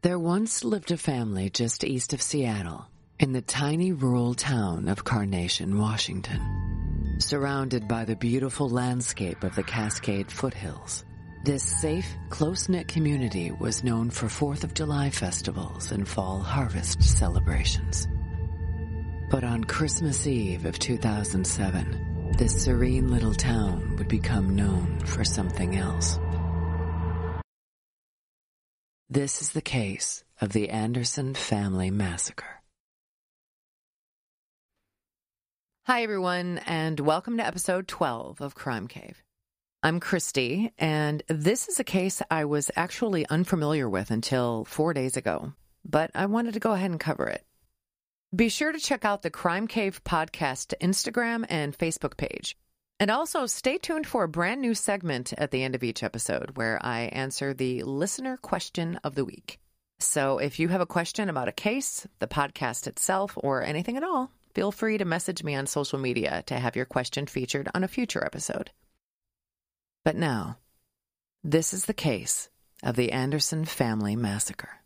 There once lived a family just east of Seattle in the tiny rural town of Carnation, Washington. Surrounded by the beautiful landscape of the Cascade foothills, this safe, close-knit community was known for 4th of July festivals and fall harvest celebrations. But on Christmas Eve of 2007, this serene little town would become known for something else. This is the case of the Anderson family massacre. Hi, everyone, and welcome to episode 12 of Crime Cave. I'm Christy, and this is a case I was actually unfamiliar with until four days ago, but I wanted to go ahead and cover it. Be sure to check out the Crime Cave podcast Instagram and Facebook page. And also stay tuned for a brand new segment at the end of each episode where I answer the listener question of the week. So if you have a question about a case, the podcast itself, or anything at all, feel free to message me on social media to have your question featured on a future episode. But now, this is the case of the Anderson family massacre.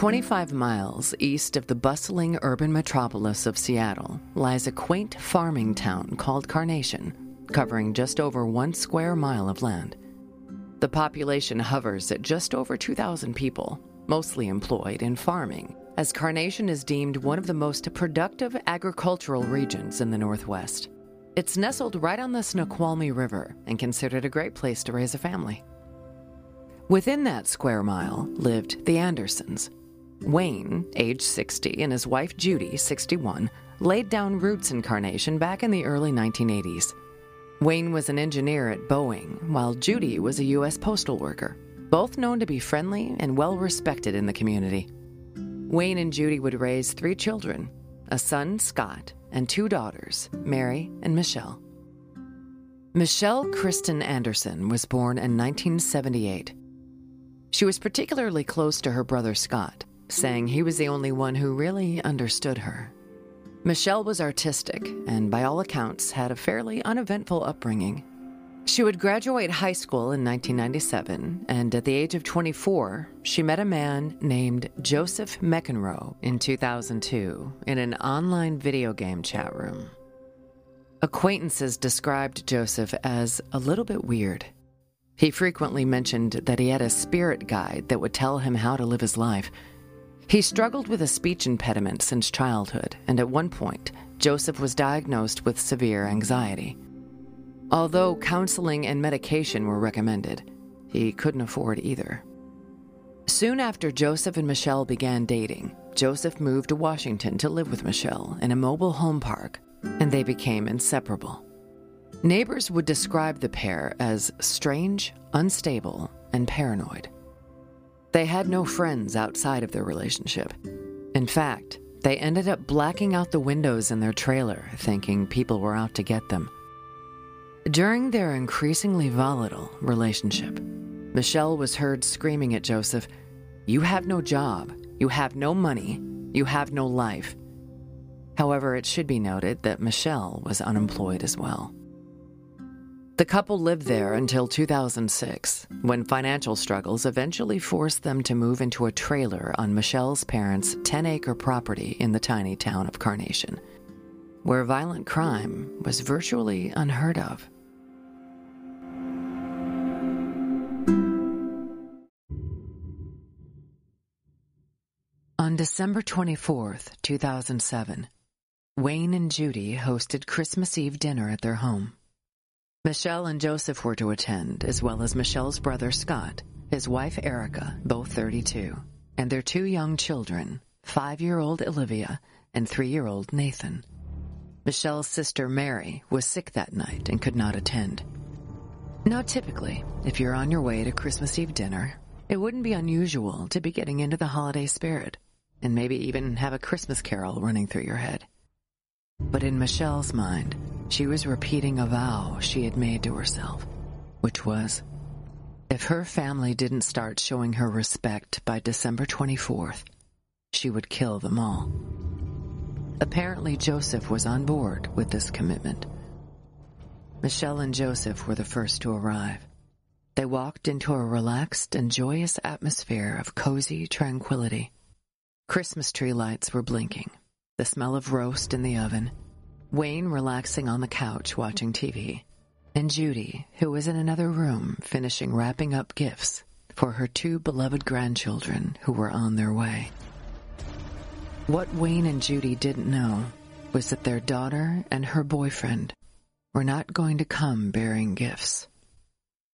25 miles east of the bustling urban metropolis of Seattle lies a quaint farming town called Carnation, covering just over one square mile of land. The population hovers at just over 2,000 people, mostly employed in farming, as Carnation is deemed one of the most productive agricultural regions in the Northwest. It's nestled right on the Snoqualmie River and considered a great place to raise a family. Within that square mile lived the Andersons, Wayne, age 60, and his wife Judy, 61, laid down roots in Carnation back in the early 1980s. Wayne was an engineer at Boeing, while Judy was a U.S. postal worker, both known to be friendly and well respected in the community. Wayne and Judy would raise three children a son, Scott, and two daughters, Mary and Michelle. Michelle Kristen Anderson was born in 1978. She was particularly close to her brother Scott saying he was the only one who really understood her. Michelle was artistic and, by all accounts, had a fairly uneventful upbringing. She would graduate high school in 1997, and at the age of 24, she met a man named Joseph McEnroe in 2002 in an online video game chat room. Acquaintances described Joseph as a little bit weird. He frequently mentioned that he had a spirit guide that would tell him how to live his life he struggled with a speech impediment since childhood, and at one point, Joseph was diagnosed with severe anxiety. Although counseling and medication were recommended, he couldn't afford either. Soon after Joseph and Michelle began dating, Joseph moved to Washington to live with Michelle in a mobile home park, and they became inseparable. Neighbors would describe the pair as strange, unstable, and paranoid. They had no friends outside of their relationship. In fact, they ended up blacking out the windows in their trailer, thinking people were out to get them. During their increasingly volatile relationship, Michelle was heard screaming at Joseph, You have no job, you have no money, you have no life. However, it should be noted that Michelle was unemployed as well. The couple lived there until 2006, when financial struggles eventually forced them to move into a trailer on Michelle's parents' 10 acre property in the tiny town of Carnation, where violent crime was virtually unheard of. On December 24th, 2007, Wayne and Judy hosted Christmas Eve dinner at their home. Michelle and Joseph were to attend, as well as Michelle's brother Scott, his wife Erica, both 32, and their two young children, five year old Olivia and three year old Nathan. Michelle's sister Mary was sick that night and could not attend. Now, typically, if you're on your way to Christmas Eve dinner, it wouldn't be unusual to be getting into the holiday spirit and maybe even have a Christmas carol running through your head. But in Michelle's mind, she was repeating a vow she had made to herself, which was if her family didn't start showing her respect by December 24th, she would kill them all. Apparently, Joseph was on board with this commitment. Michelle and Joseph were the first to arrive. They walked into a relaxed and joyous atmosphere of cozy tranquility. Christmas tree lights were blinking, the smell of roast in the oven, Wayne relaxing on the couch watching TV, and Judy, who was in another room finishing wrapping up gifts for her two beloved grandchildren who were on their way. What Wayne and Judy didn't know was that their daughter and her boyfriend were not going to come bearing gifts.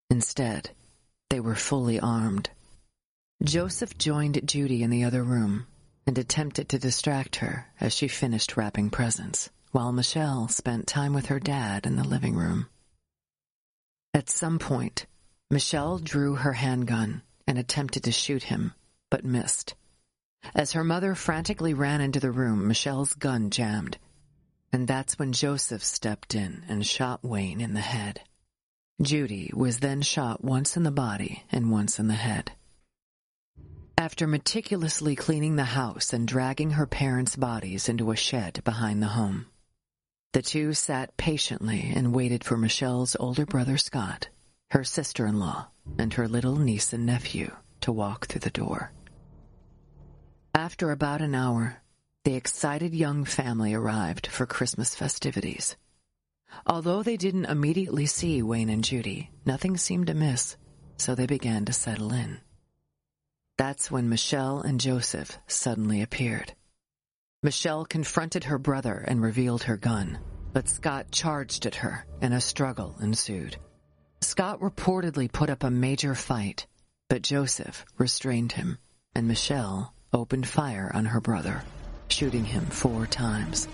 Instead, they were fully armed. Joseph joined Judy in the other room and attempted to distract her as she finished wrapping presents while Michelle spent time with her dad in the living room. At some point, Michelle drew her handgun and attempted to shoot him, but missed. As her mother frantically ran into the room, Michelle's gun jammed, and that's when Joseph stepped in and shot Wayne in the head. Judy was then shot once in the body and once in the head. After meticulously cleaning the house and dragging her parents' bodies into a shed behind the home, the two sat patiently and waited for Michelle's older brother Scott, her sister-in-law, and her little niece and nephew to walk through the door. After about an hour, the excited young family arrived for Christmas festivities. Although they didn't immediately see Wayne and Judy, nothing seemed amiss, so they began to settle in. That's when Michelle and Joseph suddenly appeared. Michelle confronted her brother and revealed her gun, but Scott charged at her and a struggle ensued. Scott reportedly put up a major fight, but Joseph restrained him, and Michelle opened fire on her brother, shooting him four times.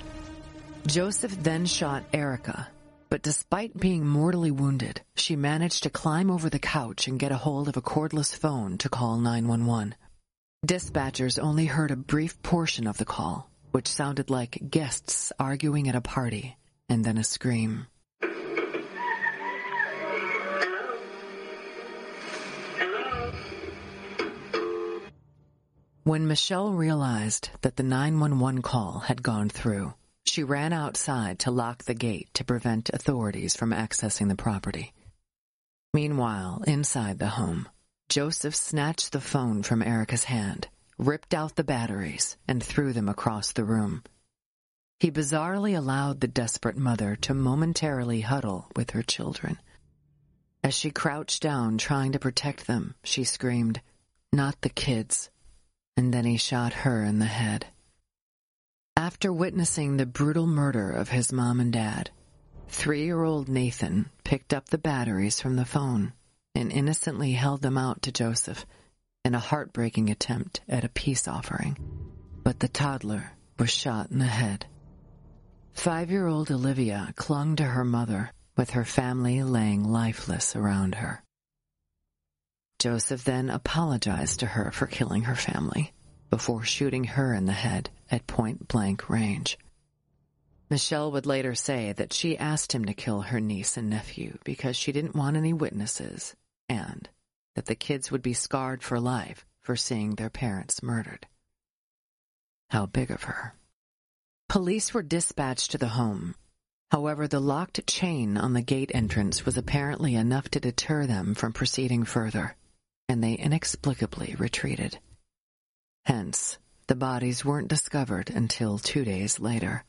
Joseph then shot Erica, but despite being mortally wounded, she managed to climb over the couch and get a hold of a cordless phone to call 911. Dispatchers only heard a brief portion of the call, which sounded like guests arguing at a party, and then a scream. When Michelle realized that the 911 call had gone through, she ran outside to lock the gate to prevent authorities from accessing the property. Meanwhile, inside the home, Joseph snatched the phone from Erica's hand ripped out the batteries, and threw them across the room. He bizarrely allowed the desperate mother to momentarily huddle with her children. As she crouched down trying to protect them, she screamed, Not the kids. And then he shot her in the head. After witnessing the brutal murder of his mom and dad, three-year-old Nathan picked up the batteries from the phone and innocently held them out to Joseph in a heartbreaking attempt at a peace offering, but the toddler was shot in the head. Five-year-old Olivia clung to her mother with her family laying lifeless around her. Joseph then apologized to her for killing her family before shooting her in the head at point-blank range. Michelle would later say that she asked him to kill her niece and nephew because she didn't want any witnesses and that the kids would be scarred for life for seeing their parents murdered. How big of her. Police were dispatched to the home. However, the locked chain on the gate entrance was apparently enough to deter them from proceeding further, and they inexplicably retreated. Hence, the bodies weren't discovered until two days later.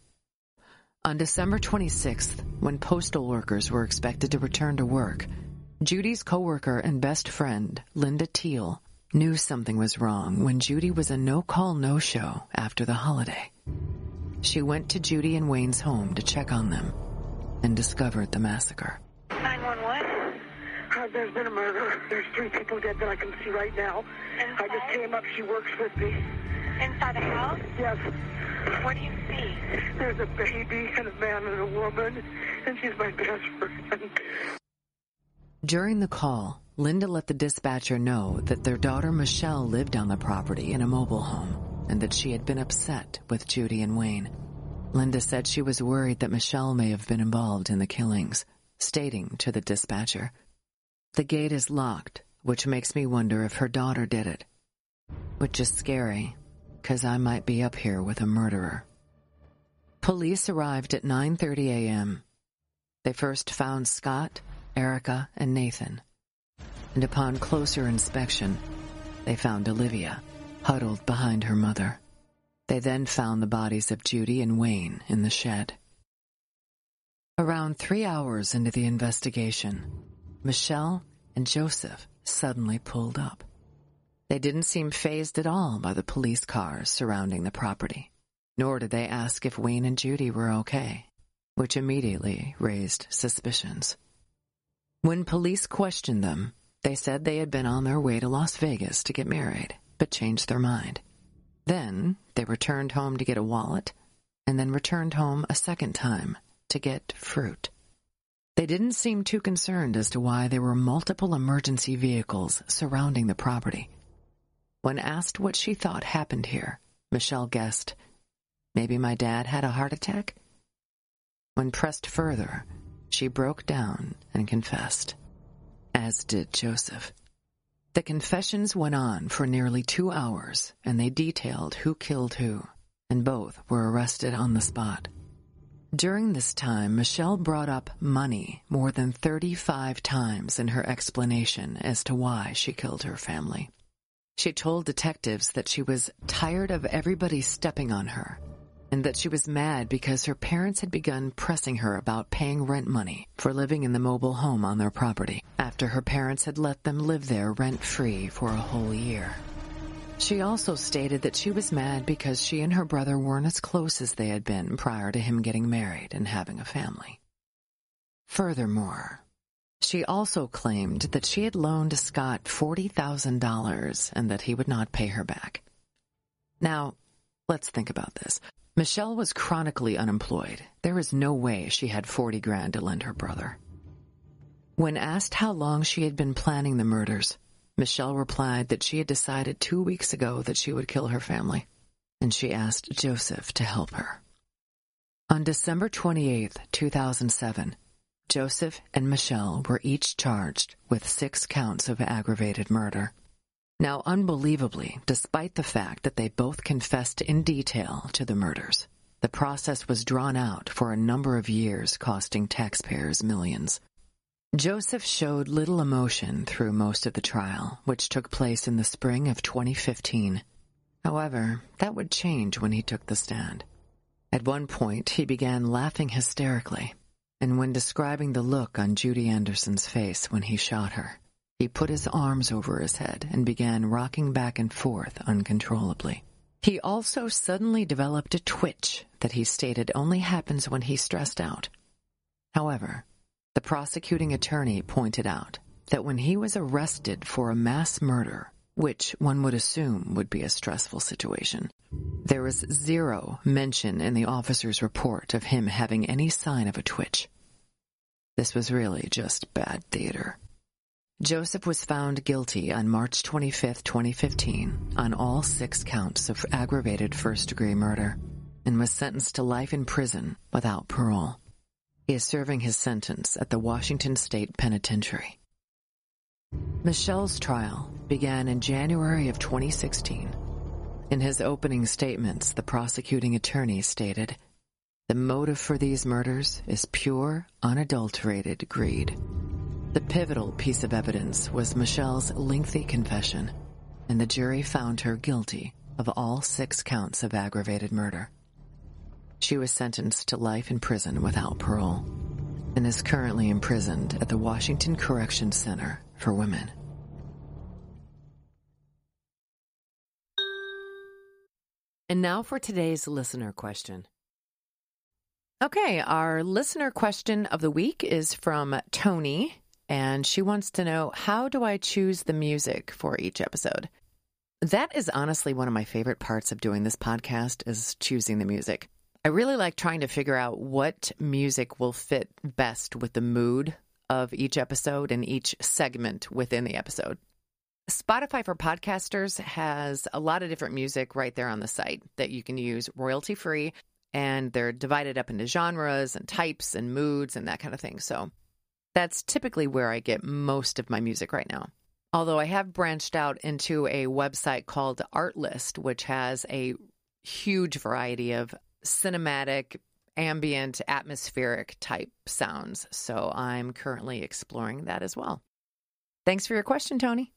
On December 26th, when postal workers were expected to return to work, Judy's coworker and best friend, Linda Teal, knew something was wrong when Judy was a no-call no-show after the holiday. She went to Judy and Wayne's home to check on them and discovered the massacre. 911? Uh, there's been a murder. There's three people dead that I can see right now. Inside? I just came up. She works with me. Inside the house? Yes. What do you see? There's a baby and a man and a woman, and she's my best friend. During the call, Linda let the dispatcher know that their daughter Michelle lived on the property in a mobile home and that she had been upset with Judy and Wayne. Linda said she was worried that Michelle may have been involved in the killings, stating to the dispatcher, The gate is locked, which makes me wonder if her daughter did it. Which is scary, because I might be up here with a murderer. Police arrived at 9.30 a.m. They first found Scott, Erica, and Nathan. And upon closer inspection, they found Olivia, huddled behind her mother. They then found the bodies of Judy and Wayne in the shed. Around three hours into the investigation, Michelle and Joseph suddenly pulled up. They didn't seem fazed at all by the police cars surrounding the property, nor did they ask if Wayne and Judy were okay, which immediately raised suspicions. When police questioned them, they said they had been on their way to Las Vegas to get married, but changed their mind. Then they returned home to get a wallet, and then returned home a second time to get fruit. They didn't seem too concerned as to why there were multiple emergency vehicles surrounding the property. When asked what she thought happened here, Michelle guessed, maybe my dad had a heart attack? When pressed further, she broke down and confessed, as did Joseph. The confessions went on for nearly two hours, and they detailed who killed who, and both were arrested on the spot. During this time, Michelle brought up money more than 35 times in her explanation as to why she killed her family. She told detectives that she was tired of everybody stepping on her and that she was mad because her parents had begun pressing her about paying rent money for living in the mobile home on their property after her parents had let them live there rent-free for a whole year. She also stated that she was mad because she and her brother weren't as close as they had been prior to him getting married and having a family. Furthermore, she also claimed that she had loaned Scott $40,000 and that he would not pay her back. Now, let's think about this. Michelle was chronically unemployed. There is no way she had 40 grand to lend her brother. When asked how long she had been planning the murders, Michelle replied that she had decided two weeks ago that she would kill her family, and she asked Joseph to help her. On December 28, 2007, Joseph and Michelle were each charged with six counts of aggravated murder. Now, unbelievably, despite the fact that they both confessed in detail to the murders, the process was drawn out for a number of years, costing taxpayers millions. Joseph showed little emotion through most of the trial, which took place in the spring of 2015. However, that would change when he took the stand. At one point, he began laughing hysterically, and when describing the look on Judy Anderson's face when he shot her, he put his arms over his head and began rocking back and forth uncontrollably. He also suddenly developed a twitch that he stated only happens when he's stressed out. However, the prosecuting attorney pointed out that when he was arrested for a mass murder, which one would assume would be a stressful situation, there was zero mention in the officer's report of him having any sign of a twitch. This was really just bad theater. Joseph was found guilty on March 25, 2015, on all six counts of aggravated first-degree murder, and was sentenced to life in prison without parole. He is serving his sentence at the Washington State Penitentiary. Michelle's trial began in January of 2016. In his opening statements, the prosecuting attorney stated, The motive for these murders is pure, unadulterated greed. The pivotal piece of evidence was Michelle's lengthy confession, and the jury found her guilty of all six counts of aggravated murder. She was sentenced to life in prison without parole and is currently imprisoned at the Washington Correction Center for Women. And now for today's listener question. Okay, our listener question of the week is from Tony, and she wants to know how do I choose the music for each episode? That is honestly one of my favorite parts of doing this podcast is choosing the music. I really like trying to figure out what music will fit best with the mood of each episode and each segment within the episode. Spotify for Podcasters has a lot of different music right there on the site that you can use royalty free, and they're divided up into genres and types and moods and that kind of thing. So that's typically where I get most of my music right now. Although I have branched out into a website called Artlist, which has a huge variety of cinematic ambient, atmospheric type sounds. So I'm currently exploring that as well. Thanks for your question, Tony.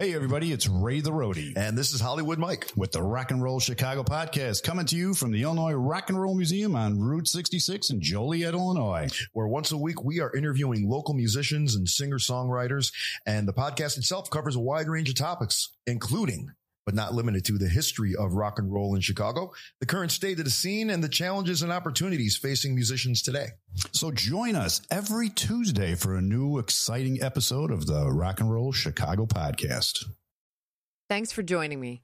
Hey, everybody, it's Ray the Roadie. And this is Hollywood Mike with the Rock and Roll Chicago podcast coming to you from the Illinois Rock and Roll Museum on Route 66 in Joliet, Illinois. Where once a week we are interviewing local musicians and singer songwriters. And the podcast itself covers a wide range of topics, including but not limited to the history of rock and roll in Chicago, the current state of the scene, and the challenges and opportunities facing musicians today. So join us every Tuesday for a new exciting episode of the Rock and Roll Chicago podcast. Thanks for joining me.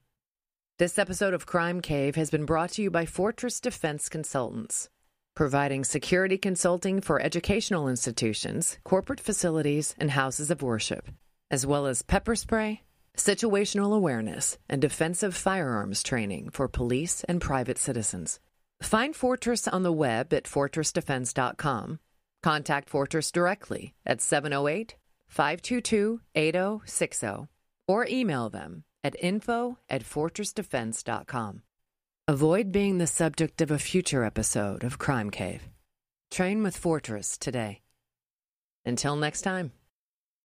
This episode of Crime Cave has been brought to you by Fortress Defense Consultants, providing security consulting for educational institutions, corporate facilities, and houses of worship, as well as pepper spray situational awareness, and defensive firearms training for police and private citizens. Find Fortress on the web at fortressdefense.com. Contact Fortress directly at 708 522 8060 or email them at info at fortressdefense.com. Avoid being the subject of a future episode of Crime Cave. Train with Fortress today. Until next time.